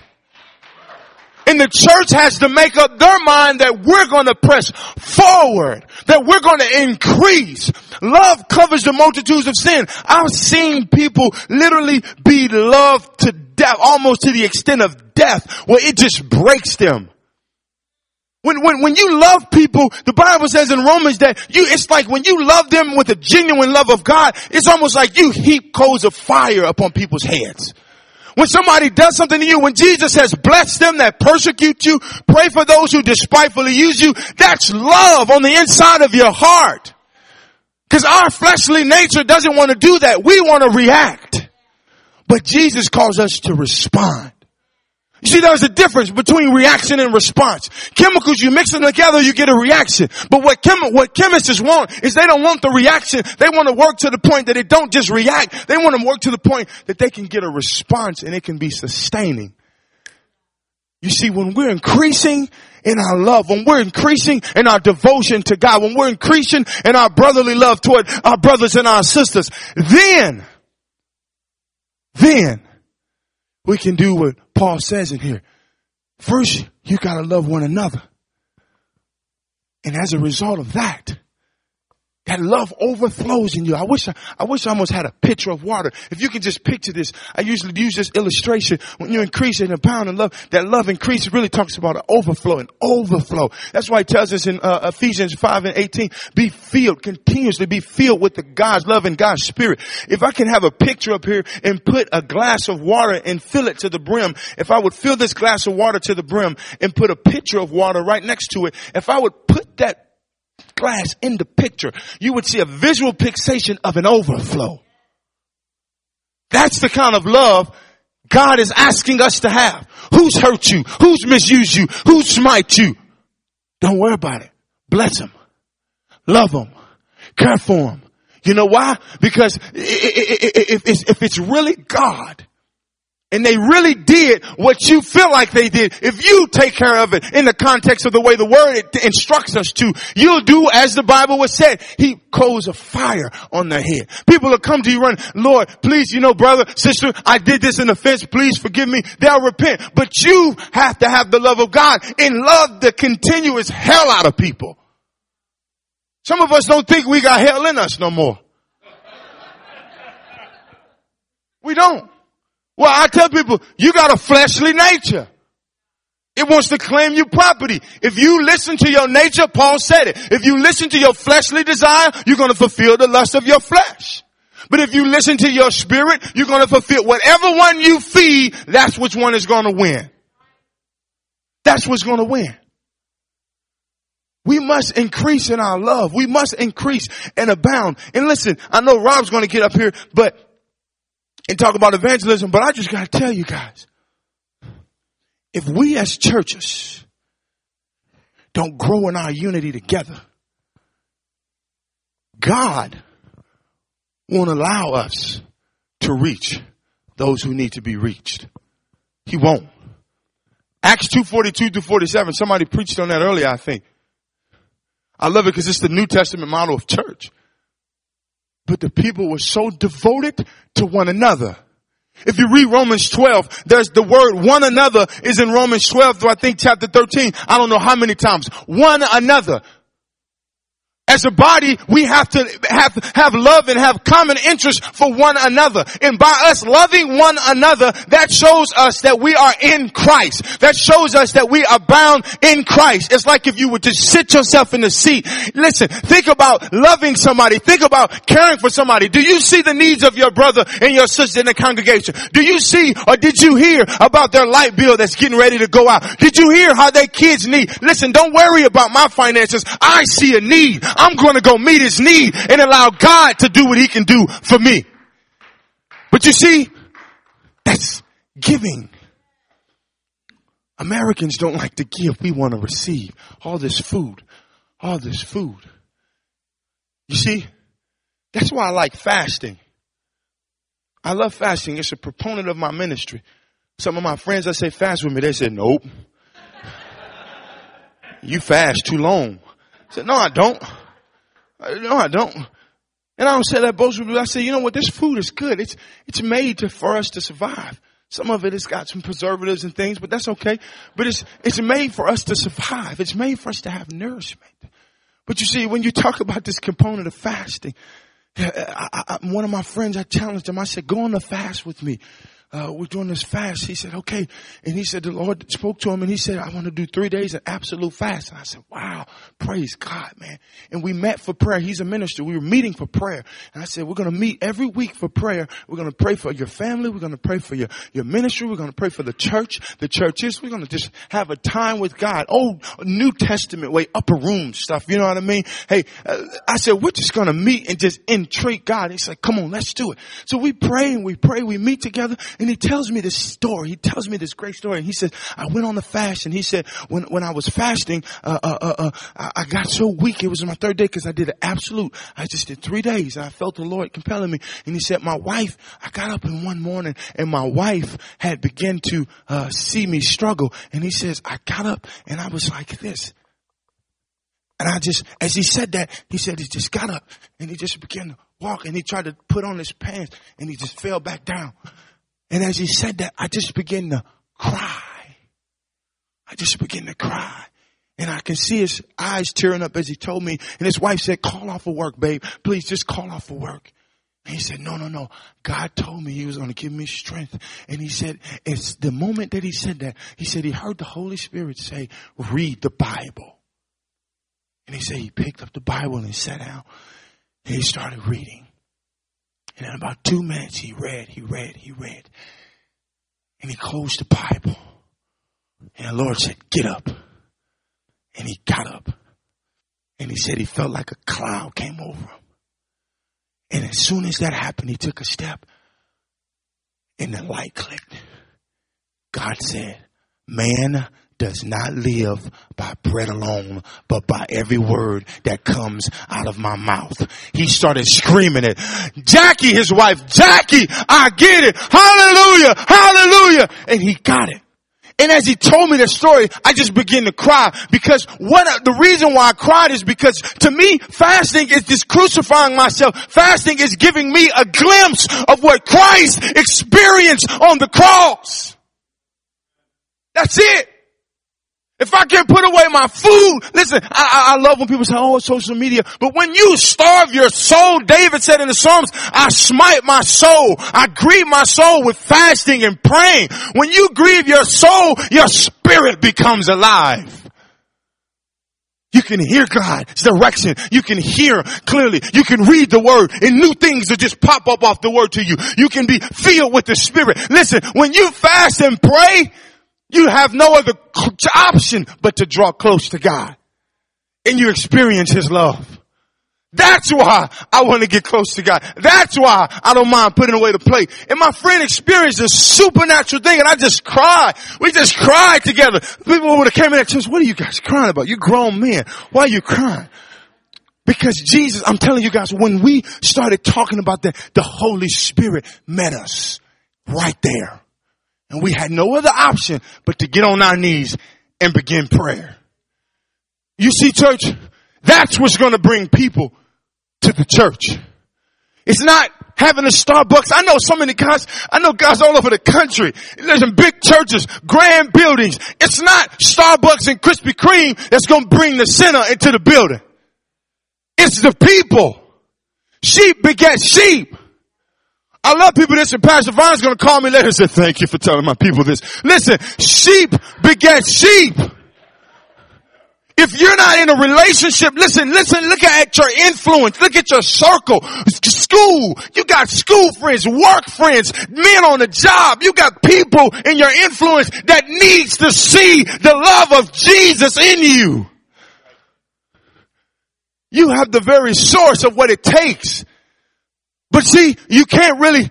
And the church has to make up their mind that we're going to press forward, that we're going to increase. Love covers the multitudes of sin. I've seen people literally be loved to death, almost to the extent of death, where it just breaks them. When, when, when you love people, the Bible says in Romans that you, it's like when you love them with a genuine love of God, it's almost like you heap coals of fire upon people's heads. When somebody does something to you, when Jesus says, bless them that persecute you, pray for those who despitefully use you, that's love on the inside of your heart. Cause our fleshly nature doesn't want to do that. We want to react. But Jesus calls us to respond. You see, there's a difference between reaction and response. Chemicals, you mix them together, you get a reaction. But what what chemists want is they don't want the reaction. They want to work to the point that it don't just react. They want to work to the point that they can get a response and it can be sustaining. You see, when we're increasing in our love, when we're increasing in our devotion to God, when we're increasing in our brotherly love toward our brothers and our sisters, then, then we can do what Paul says in here. First, you gotta love one another. And as a result of that, that love overflows in you. I wish I, I wish I almost had a pitcher of water. If you can just picture this, I usually use this illustration. When you increase in a pound in love, that love increase really talks about an overflow and overflow. That's why it tells us in uh, Ephesians 5 and 18, be filled, continuously be filled with the God's love and God's spirit. If I can have a picture up here and put a glass of water and fill it to the brim, if I would fill this glass of water to the brim and put a pitcher of water right next to it, if I would put that glass in the picture, you would see a visual fixation of an overflow. That's the kind of love God is asking us to have. Who's hurt you? Who's misused you? Who's smite you? Don't worry about it. Bless them. Love them. Care for them. You know why? Because if it's really God, and they really did what you feel like they did, if you take care of it in the context of the way the word instructs us to, you'll do as the Bible was said. He coals a fire on their head. People will come to you run, Lord, please, you know, brother, sister, I did this in offense. Please forgive me. They'll repent. But you have to have the love of God and love the continuous hell out of people. Some of us don't think we got hell in us no more. We don't. Well, I tell people, you got a fleshly nature. It wants to claim you property. If you listen to your nature, Paul said it. If you listen to your fleshly desire, you're going to fulfill the lust of your flesh. But if you listen to your spirit, you're going to fulfill whatever one you feed, that's which one is going to win. That's what's going to win. We must increase in our love. We must increase and abound. And listen, I know Rob's going to get up here, but and talk about evangelism, but I just got to tell you guys, if we as churches don't grow in our unity together, God won't allow us to reach those who need to be reached. He won't. Acts 242 to 47, somebody preached on that earlier, I think. I love it because it's the New Testament model of church. But the people were so devoted to one another. If you read Romans 12, there's the word one another is in Romans 12 through I think chapter 13. I don't know how many times. One another. As a body, we have to have, have love and have common interest for one another. And by us loving one another, that shows us that we are in Christ. That shows us that we are bound in Christ. It's like if you would just sit yourself in the seat. Listen, think about loving somebody. Think about caring for somebody. Do you see the needs of your brother and your sister in the congregation? Do you see or did you hear about their light bill that's getting ready to go out? Did you hear how their kids need? Listen, don't worry about my finances. I see a need. I'm going to go meet his need and allow God to do what he can do for me. But you see, that's giving. Americans don't like to give. We want to receive all this food, all this food. You see, that's why I like fasting. I love fasting. It's a proponent of my ministry. Some of my friends, I say fast with me. They said, nope. you fast too long. I said, no, I don't. Uh, no, I don't. And I don't say that boastfully. I say, you know what? This food is good. It's, it's made to, for us to survive. Some of it has got some preservatives and things, but that's okay. But it's, it's made for us to survive. It's made for us to have nourishment. But you see, when you talk about this component of fasting, uh, I, I, one of my friends, I challenged him. I said, go on the fast with me uh, we're doing this fast. He said, okay. And he said, the Lord spoke to him and he said, I want to do three days of absolute fast. And I said, wow, praise God, man. And we met for prayer. He's a minister. We were meeting for prayer. And I said, we're going to meet every week for prayer. We're going to pray for your family. We're going to pray for your, your ministry. We're going to pray for the church, the churches. We're going to just have a time with God. Oh, New Testament way, upper room stuff. You know what I mean? Hey, uh, I said, we're just going to meet and just entreat God. He said, come on, let's do it. So we pray and we pray. We meet together he tells me this story. He tells me this great story. And he says, I went on the fast and he said, when, when I was fasting, uh, uh, uh, uh I got so weak. It was my third day because I did an absolute. I just did three days. And I felt the Lord compelling me. And he said, my wife, I got up in one morning and my wife had begun to, uh, see me struggle. And he says, I got up and I was like this. And I just, as he said that, he said he just got up and he just began to walk and he tried to put on his pants and he just fell back down. And as he said that, I just began to cry. I just began to cry. And I can see his eyes tearing up as he told me. And his wife said, call off of work, babe. Please just call off of work. And he said, no, no, no. God told me he was going to give me strength. And he said, it's the moment that he said that, he said he heard the Holy Spirit say, read the Bible. And he said he picked up the Bible and he sat down and he started reading. And in about two minutes, he read, he read, he read. And he closed the Bible. And the Lord said, get up. And he got up. And he said he felt like a cloud came over him. And as soon as that happened, he took a step and the light clicked. God said, man does not live by bread alone, but by every word that comes out of my mouth. He started screaming it. Jackie, his wife, Jackie, I get it. Hallelujah. Hallelujah. And he got it. And as he told me the story, I just began to cry because what, the reason why I cried is because to me, fasting is just crucifying myself. Fasting is giving me a glimpse of what Christ experienced on the cross. That's it. If I can't put away my food, listen, I, I, love when people say, oh, social media, but when you starve your soul, David said in the Psalms, I smite my soul. I grieve my soul with fasting and praying. When you grieve your soul, your spirit becomes alive. You can hear God's direction. You can hear clearly. You can read the word and new things will just pop up off the word to you. You can be filled with the spirit. Listen, when you fast and pray, you have no other option but to draw close to God. And you experience His love. That's why I want to get close to God. That's why I don't mind putting away the plate. And my friend experienced a supernatural thing and I just cried. We just cried together. People would have came in and said, what are you guys crying about? You grown men. Why are you crying? Because Jesus, I'm telling you guys, when we started talking about that, the Holy Spirit met us right there. And we had no other option but to get on our knees and begin prayer. You see, church, that's what's going to bring people to the church. It's not having a Starbucks. I know so many guys, I know guys all over the country. There's in big churches, grand buildings. It's not Starbucks and Krispy Kreme that's going to bring the sinner into the building. It's the people. Sheep beget sheep. I love people this and Pastor Vaughn's gonna call me later and say, thank you for telling my people this. Listen, sheep beget sheep. If you're not in a relationship, listen, listen, look at your influence. Look at your circle. School. You got school friends, work friends, men on the job. You got people in your influence that needs to see the love of Jesus in you. You have the very source of what it takes but see, you can't really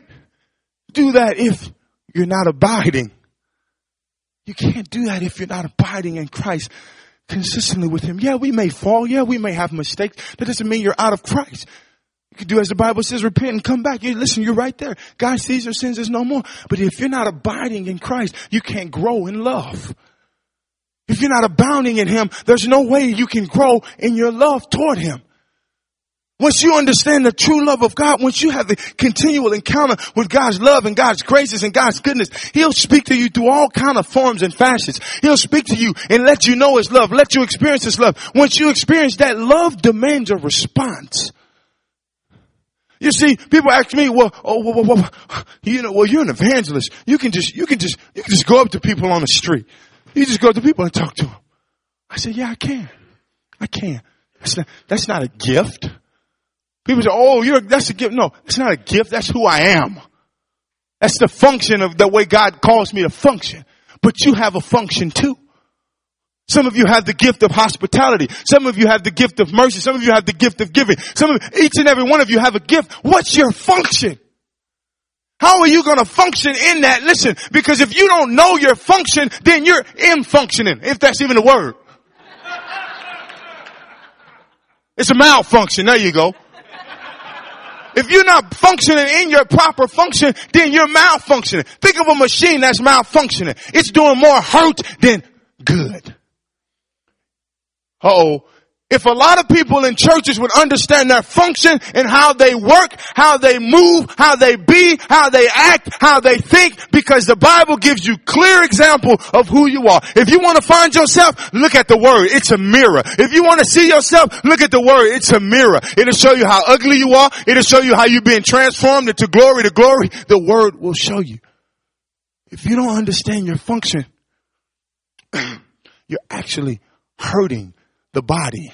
do that if you're not abiding. You can't do that if you're not abiding in Christ consistently with Him. Yeah, we may fall. Yeah, we may have mistakes. That doesn't mean you're out of Christ. You can do as the Bible says, repent and come back. You, listen, you're right there. God sees your sins as no more. But if you're not abiding in Christ, you can't grow in love. If you're not abounding in Him, there's no way you can grow in your love toward Him. Once you understand the true love of God, once you have the continual encounter with God's love and God's graces and God's goodness, He'll speak to you through all kind of forms and fashions. He'll speak to you and let you know His love, let you experience His love. Once you experience that, love demands a response. You see, people ask me, well, oh, well, well, well, you know, well, you're an evangelist. You can just, you can just, you can just go up to people on the street. You just go up to people and talk to them. I said, yeah, I can. I can. That's not, that's not a gift. People say, oh, you're, that's a gift. No, it's not a gift. That's who I am. That's the function of the way God calls me to function. But you have a function too. Some of you have the gift of hospitality. Some of you have the gift of mercy. Some of you have the gift of giving. Some of each and every one of you have a gift. What's your function? How are you going to function in that? Listen, because if you don't know your function, then you're in functioning, if that's even a word. It's a malfunction. There you go. If you're not functioning in your proper function, then you're malfunctioning. Think of a machine that's malfunctioning. It's doing more hurt than good. Oh, If a lot of people in churches would understand their function and how they work, how they move, how they be, how they act, how they think, because the Bible gives you clear example of who you are. If you want to find yourself, look at the word. It's a mirror. If you want to see yourself, look at the word. It's a mirror. It'll show you how ugly you are. It'll show you how you're being transformed into glory to glory. The word will show you. If you don't understand your function, you're actually hurting the body.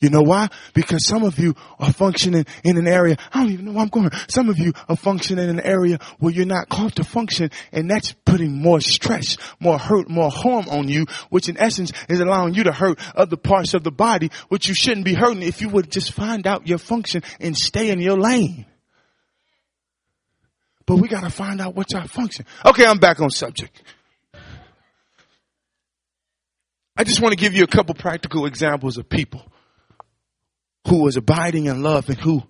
You know why? Because some of you are functioning in an area, I don't even know where I'm going. Some of you are functioning in an area where you're not called to function and that's putting more stress, more hurt, more harm on you, which in essence is allowing you to hurt other parts of the body, which you shouldn't be hurting if you would just find out your function and stay in your lane. But we gotta find out what's our function. Okay, I'm back on subject. I just want to give you a couple practical examples of people who was abiding in love and who,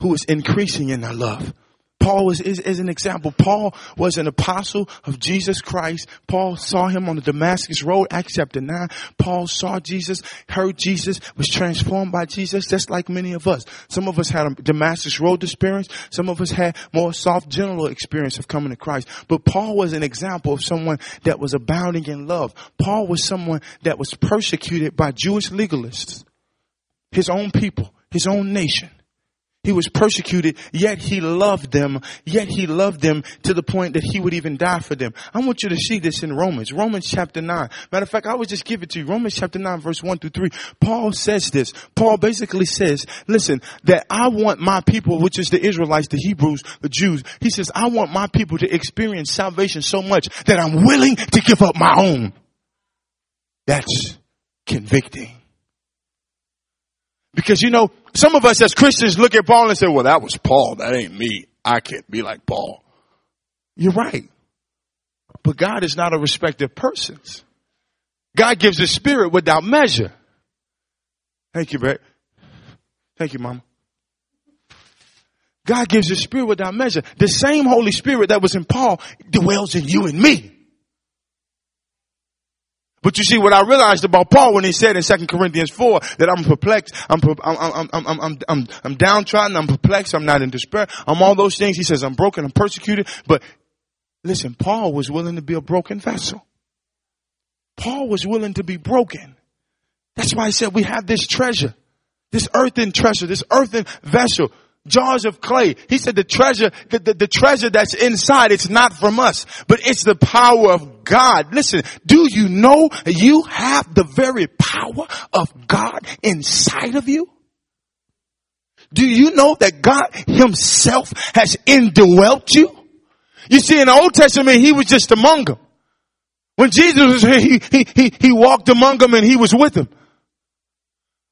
who was increasing in their love. Paul was, is, is an example. Paul was an apostle of Jesus Christ. Paul saw him on the Damascus road, Acts chapter 9. Paul saw Jesus, heard Jesus, was transformed by Jesus, just like many of us. Some of us had a Damascus road experience. Some of us had more soft, general experience of coming to Christ. But Paul was an example of someone that was abounding in love. Paul was someone that was persecuted by Jewish legalists his own people, his own nation. He was persecuted, yet he loved them, yet he loved them to the point that he would even die for them. I want you to see this in Romans, Romans chapter 9. Matter of fact, I would just give it to you. Romans chapter 9 verse 1 through 3. Paul says this. Paul basically says, listen, that I want my people, which is the Israelites, the Hebrews, the Jews, he says, I want my people to experience salvation so much that I'm willing to give up my own. That's convicting. Because you know, some of us as Christians look at Paul and say, well, that was Paul. That ain't me. I can't be like Paul. You're right. But God is not a respecter of persons. God gives his spirit without measure. Thank you, Brett. Thank you, Mama. God gives his spirit without measure. The same Holy Spirit that was in Paul dwells in you and me. But you see what I realized about Paul when he said in 2 Corinthians 4 that I'm perplexed, I'm, I'm, I'm, I'm, I'm, I'm, downtrodden, I'm perplexed, I'm not in despair, I'm all those things. He says I'm broken, I'm persecuted. But listen, Paul was willing to be a broken vessel. Paul was willing to be broken. That's why he said we have this treasure, this earthen treasure, this earthen vessel jars of clay. He said the treasure, the, the, the, treasure that's inside, it's not from us, but it's the power of God. Listen, do you know you have the very power of God inside of you? Do you know that God himself has indwelt you? You see, in the Old Testament, he was just among them. When Jesus was here, he, he, he, he walked among them and he was with them.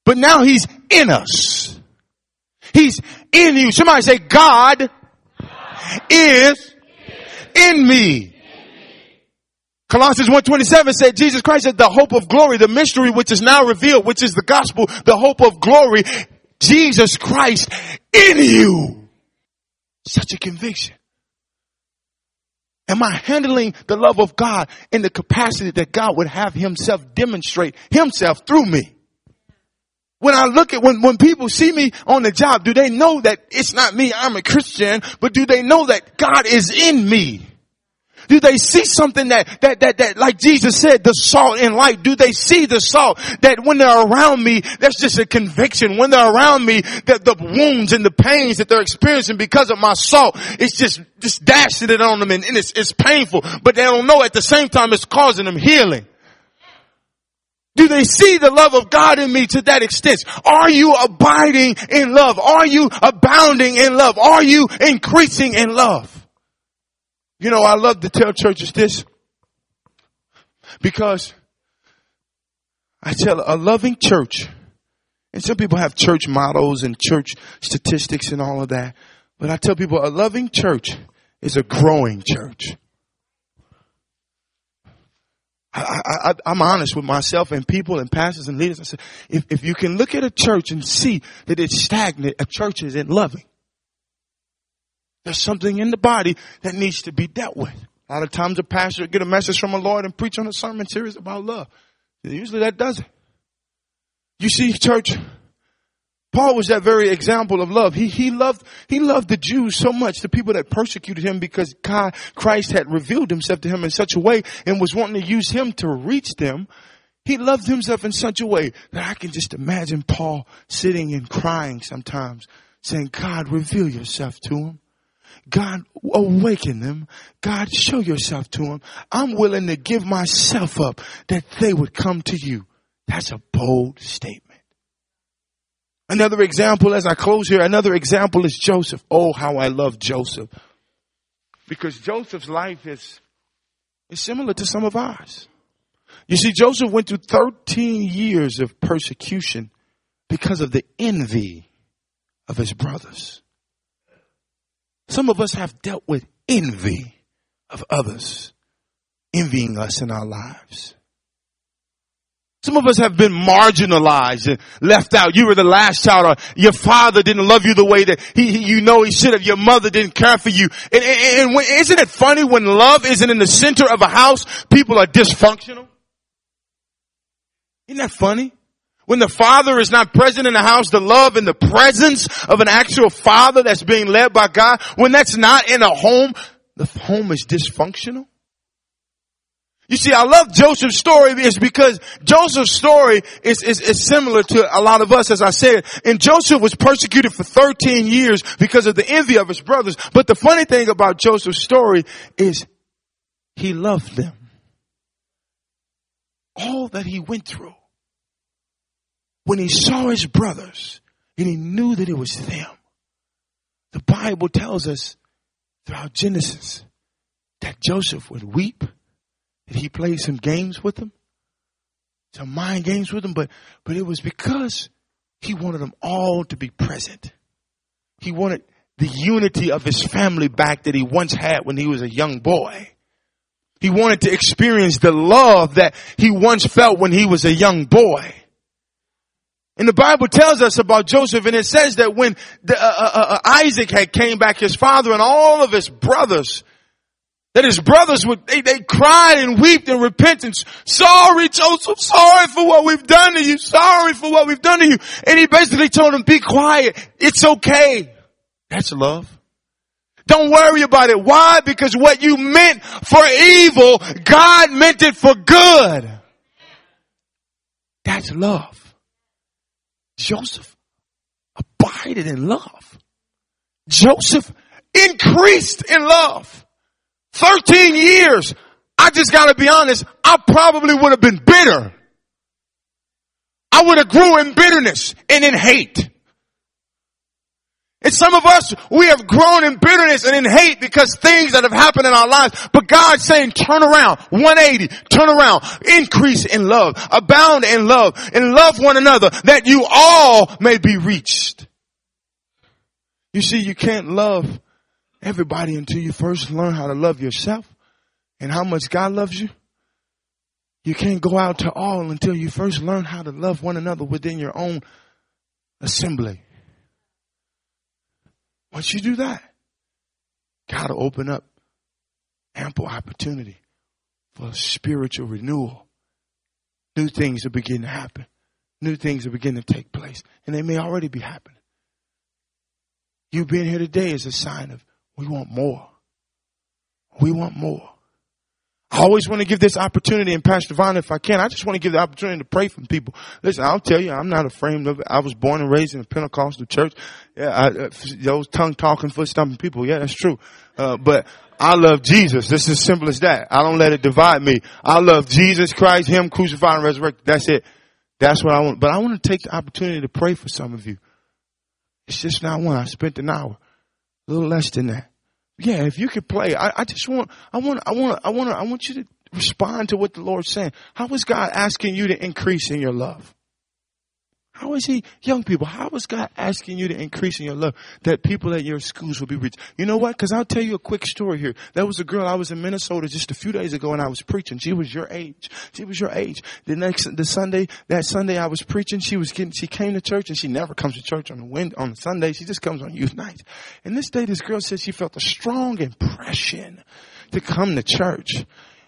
But now he's in us. He's in you. Somebody say, God is in me. Colossians 1.27 said Jesus Christ is the hope of glory, the mystery which is now revealed, which is the gospel, the hope of glory. Jesus Christ in you. Such a conviction. Am I handling the love of God in the capacity that God would have himself demonstrate himself through me? When I look at, when, when people see me on the job, do they know that it's not me, I'm a Christian, but do they know that God is in me? Do they see something that, that, that, that, like Jesus said, the salt and light? Do they see the salt that when they're around me, that's just a conviction. When they're around me, that the wounds and the pains that they're experiencing because of my salt, it's just, just dashing it on them and, and it's, it's painful, but they don't know at the same time it's causing them healing. Do they see the love of God in me to that extent? Are you abiding in love? Are you abounding in love? Are you increasing in love? You know, I love to tell churches this because I tell a loving church, and some people have church mottos and church statistics and all of that, but I tell people a loving church is a growing church. I, am honest with myself and people and pastors and leaders. I said, if, if you can look at a church and see that it's stagnant, a church isn't loving. There's something in the body that needs to be dealt with. A lot of times a pastor get a message from a Lord and preach on a sermon series about love. Usually that doesn't. You see, church, Paul was that very example of love. He, he loved, he loved the Jews so much, the people that persecuted him because God, Christ had revealed himself to him in such a way and was wanting to use him to reach them. He loved himself in such a way that I can just imagine Paul sitting and crying sometimes saying, God, reveal yourself to him. God, awaken them. God, show yourself to them. I'm willing to give myself up that they would come to you. That's a bold statement. Another example as I close here, another example is Joseph. Oh, how I love Joseph. Because Joseph's life is, is similar to some of ours. You see, Joseph went through 13 years of persecution because of the envy of his brothers. Some of us have dealt with envy of others, envying us in our lives. Some of us have been marginalized and left out. You were the last child or your father didn't love you the way that he, he you know he should have. Your mother didn't care for you. And, and, and when, isn't it funny when love isn't in the center of a house, people are dysfunctional? Isn't that funny? When the father is not present in the house, the love and the presence of an actual father that's being led by God, when that's not in a home, the home is dysfunctional. You see, I love Joseph's story is because Joseph's story is, is, is similar to a lot of us, as I said. And Joseph was persecuted for 13 years because of the envy of his brothers. But the funny thing about Joseph's story is he loved them. All that he went through when he saw his brothers and he knew that it was them, the Bible tells us throughout Genesis that Joseph would weep, he played some games with them, some mind games with them, but, but it was because he wanted them all to be present. He wanted the unity of his family back that he once had when he was a young boy. He wanted to experience the love that he once felt when he was a young boy. And the Bible tells us about Joseph and it says that when the, uh, uh, uh, Isaac had came back, his father and all of his brothers, that his brothers would, they, they cried and wept in repentance. Sorry, Joseph, sorry for what we've done to you. Sorry for what we've done to you. And he basically told them, be quiet. It's okay. That's love. Don't worry about it. Why? Because what you meant for evil, God meant it for good. That's love. Joseph abided in love. Joseph increased in love. 13 years. I just gotta be honest. I probably would have been bitter. I would have grew in bitterness and in hate. And some of us, we have grown in bitterness and in hate because things that have happened in our lives. But God's saying, turn around, 180, turn around, increase in love, abound in love, and love one another that you all may be reached. You see, you can't love everybody until you first learn how to love yourself and how much God loves you. You can't go out to all until you first learn how to love one another within your own assembly. Once you do that, God will open up ample opportunity for spiritual renewal. New things will begin to happen. New things will begin to take place. And they may already be happening. You being here today is a sign of we want more. We want more. I always want to give this opportunity, and Pastor Vaughn, if I can, I just want to give the opportunity to pray for people. Listen, I'll tell you, I'm not afraid of it. I was born and raised in a Pentecostal church. Yeah, I, uh, those tongue talking, foot stomping people. Yeah, that's true. Uh, but I love Jesus. This is as simple as that. I don't let it divide me. I love Jesus Christ, Him crucified and resurrected. That's it. That's what I want. But I want to take the opportunity to pray for some of you. It's just not one. I spent an hour, a little less than that. Yeah, if you could play, I, I just want, I want, I want, I want, I want you to respond to what the Lord's saying. How is God asking you to increase in your love? How is he, young people, how is God asking you to increase in your love that people at your schools will be reached? You know what? Cause I'll tell you a quick story here. There was a girl, I was in Minnesota just a few days ago and I was preaching. She was your age. She was your age. The next, the Sunday, that Sunday I was preaching, she was getting, she came to church and she never comes to church on the wind, on Sunday. She just comes on youth night. And this day this girl said she felt a strong impression to come to church.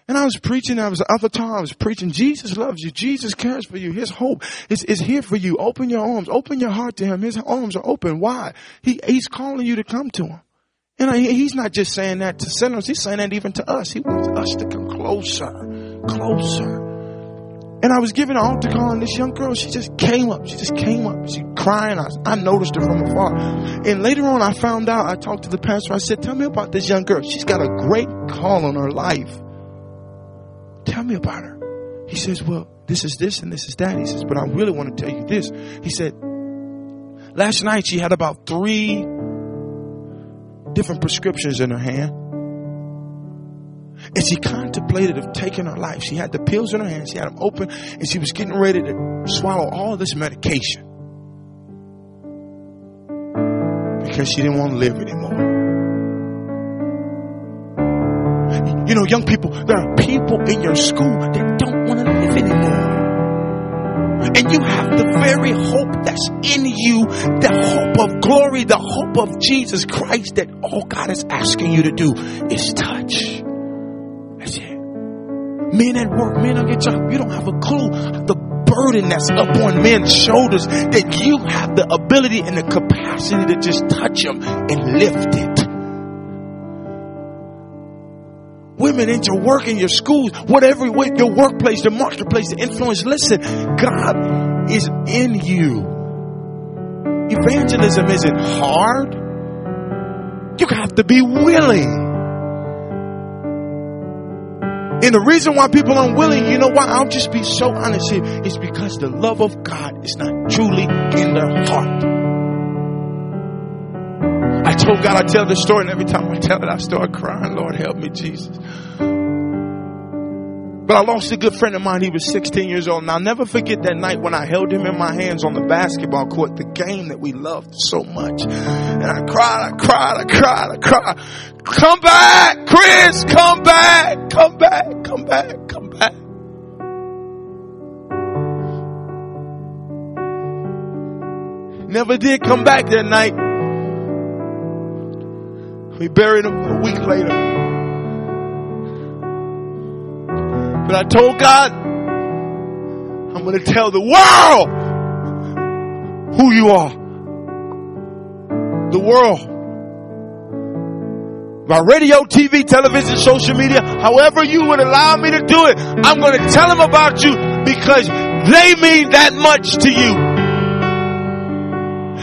And I was preaching, I was other time I was preaching, Jesus loves you, Jesus cares for you, His hope is, is here for you. Open your arms, open your heart to Him. His arms are open. Why? He, he's calling you to come to Him. And I, he's not just saying that to sinners, he's saying that even to us. He wants us to come closer, closer. And I was giving an altar call and this young girl, she just came up. She just came up. She crying. I, I noticed her from afar. And later on I found out, I talked to the pastor. I said, tell me about this young girl. She's got a great call on her life. Tell me about her. He says, well, this is this and this is that. He says, but I really want to tell you this. He said, last night she had about three different prescriptions in her hand. And she contemplated of taking her life. She had the pills in her hand. She had them open and she was getting ready to swallow all this medication. Because she didn't want to live anymore. You know, young people, there are people in your school that don't want to live anymore. And you have the very hope that's in you, the hope of glory, the hope of Jesus Christ that all God is asking you to do is touch. That's it. Men at work, men on your job, you don't have a clue the burden that's up on men's shoulders that you have the ability and the capacity to just touch them and lift it. Women in your work, in your schools, whatever, your workplace, the marketplace, the influence. Listen, God is in you. Evangelism isn't hard. You have to be willing. And the reason why people are unwilling, you know why? I'll just be so honest here, is because the love of God is not truly in their heart. I told God I tell this story, and every time I tell it, I start crying. Lord, help me, Jesus. But I lost a good friend of mine. He was 16 years old. And I'll never forget that night when I held him in my hands on the basketball court, the game that we loved so much. And I cried, I cried, I cried, I cried. Come back, Chris, come back, come back, come back, come back. Never did come back that night. We buried him a week later. But I told God, I'm going to tell the world who you are. The world. By radio, TV, television, social media, however you would allow me to do it, I'm going to tell them about you because they mean that much to you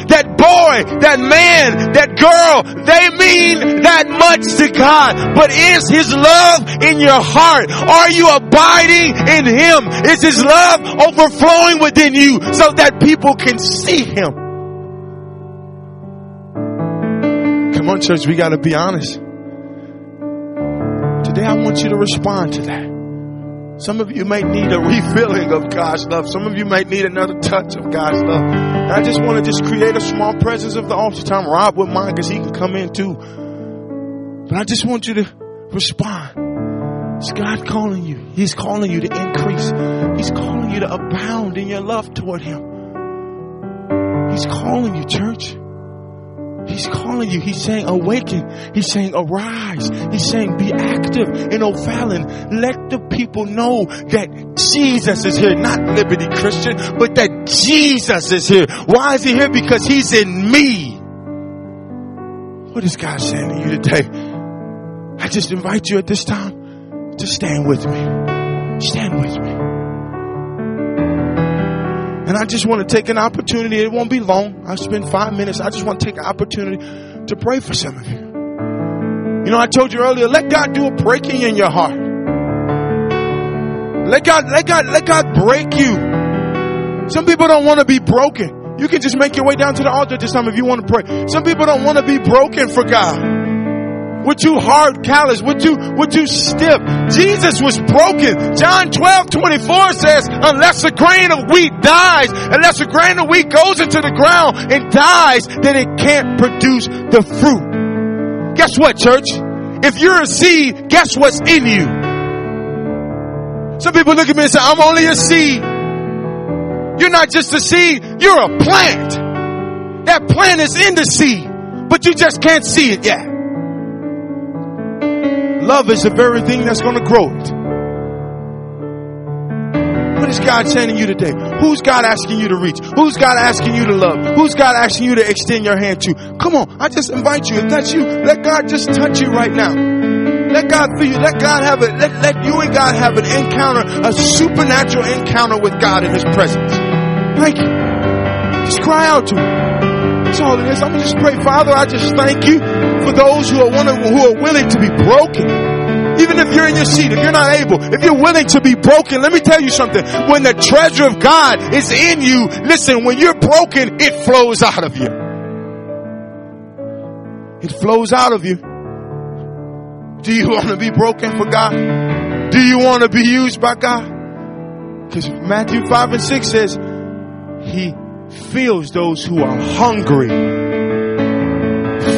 that boy, that man, that girl, they mean that much to God. But is His love in your heart? Are you abiding in Him? Is His love overflowing within you so that people can see Him? Come on, church, we got to be honest. Today I want you to respond to that. Some of you may need a refilling of God's love. Some of you might need another touch of God's love. And I just want to just create a small presence of the altar time. Rob with mine because he can come in too. But I just want you to respond. It's God calling you. He's calling you to increase. He's calling you to abound in your love toward Him. He's calling you, church. He's calling you. He's saying awaken. He's saying arise. He's saying be active in O'Fallon. Let the people know that Jesus is here. Not Liberty Christian, but that Jesus is here. Why is he here? Because he's in me. What is God saying to you today? I just invite you at this time to stand with me. Stand with me. And I just want to take an opportunity. It won't be long. I'll spend five minutes. I just want to take an opportunity to pray for some of you. You know, I told you earlier, let God do a breaking in your heart. Let God, let God, let God break you. Some people don't want to be broken. You can just make your way down to the altar this time if you want to pray. Some people don't want to be broken for God. We're too hard, callous. We're too, we're too stiff. Jesus was broken. John 12, 24 says, unless a grain of wheat dies, unless a grain of wheat goes into the ground and dies, then it can't produce the fruit. Guess what, church? If you're a seed, guess what's in you? Some people look at me and say, I'm only a seed. You're not just a seed, you're a plant. That plant is in the seed, but you just can't see it yet. Love is the very thing that's going to grow it. What is God saying to you today? Who's God asking you to reach? Who's God asking you to love? Who's God asking you to extend your hand to? Come on, I just invite you. If that's you, let God just touch you right now. Let God feel you. Let God have it. Let, let you and God have an encounter, a supernatural encounter with God in His presence. Thank you. Just cry out to Him. That's all it is. I'm gonna just pray, Father. I just thank you for those who are who are willing to be broken. Even if you're in your seat, if you're not able, if you're willing to be broken, let me tell you something. When the treasure of God is in you, listen, when you're broken, it flows out of you. It flows out of you. Do you want to be broken for God? Do you want to be used by God? Because Matthew 5 and 6 says, He fills those who are hungry,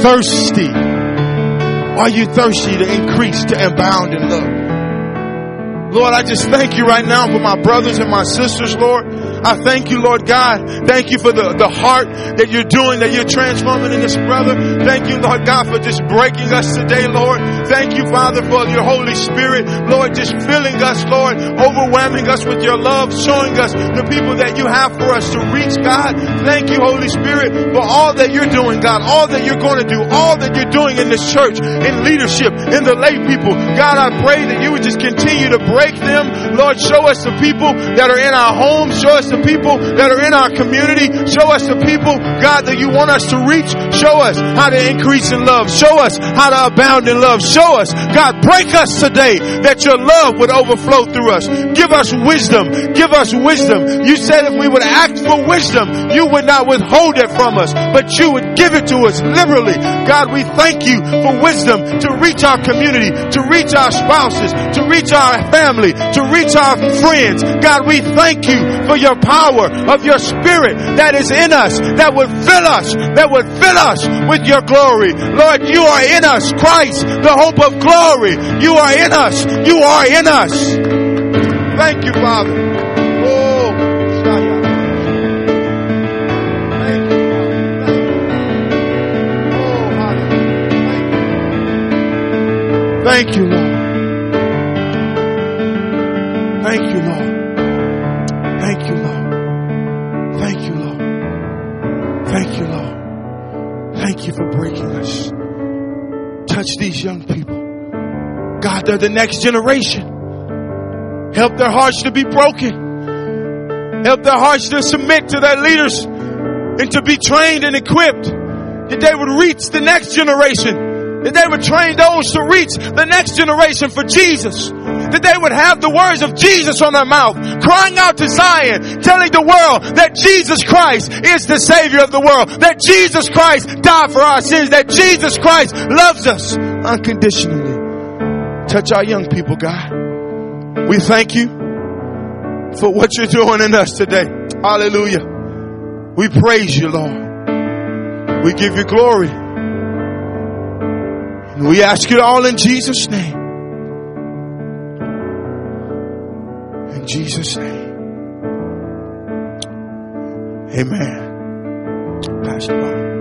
thirsty, are you thirsty to increase, to abound in love? Lord, I just thank you right now for my brothers and my sisters, Lord. I thank you, Lord God. Thank you for the, the heart that you're doing, that you're transforming in this brother. Thank you, Lord God, for just breaking us today, Lord. Thank you, Father, for your Holy Spirit, Lord, just filling us, Lord, overwhelming us with your love, showing us the people that you have for us to reach, God. Thank you, Holy Spirit, for all that you're doing, God, all that you're going to do, all that you're doing in this church, in leadership, in the lay people. God, I pray that you would just continue to break them. Lord, show us the people that are in our homes. Show us the people that are in our community. Show us the people, God, that you want us to reach. Show us how to increase in love. Show us how to abound in love. Show us, God, break us today that your love would overflow through us. Give us wisdom. Give us wisdom. You said if we would ask for wisdom, you would not withhold it from us, but you would give it to us liberally. God, we thank you for wisdom to reach our community, to reach our spouses, to reach our family, to reach our friends. God, we thank you for your power of your spirit that is in us, that would fill us, that would fill us with your glory. Lord, you are in us, Christ, the hope of glory. You are in us. You are in us. Thank you, Father. Oh. Oh. Thank you, Lord. Thank you, Lord. Thank you for breaking us. Touch these young people. God, they're the next generation. Help their hearts to be broken. Help their hearts to submit to their leaders and to be trained and equipped that they would reach the next generation. That they would train those to reach the next generation for Jesus that they would have the words of Jesus on their mouth, crying out to Zion, telling the world that Jesus Christ is the Savior of the world, that Jesus Christ died for our sins, that Jesus Christ loves us unconditionally. Touch our young people, God. We thank you for what you're doing in us today. Hallelujah. We praise you, Lord. We give you glory. And we ask it all in Jesus' name. In Jesus' name. Amen. Pastor Bob.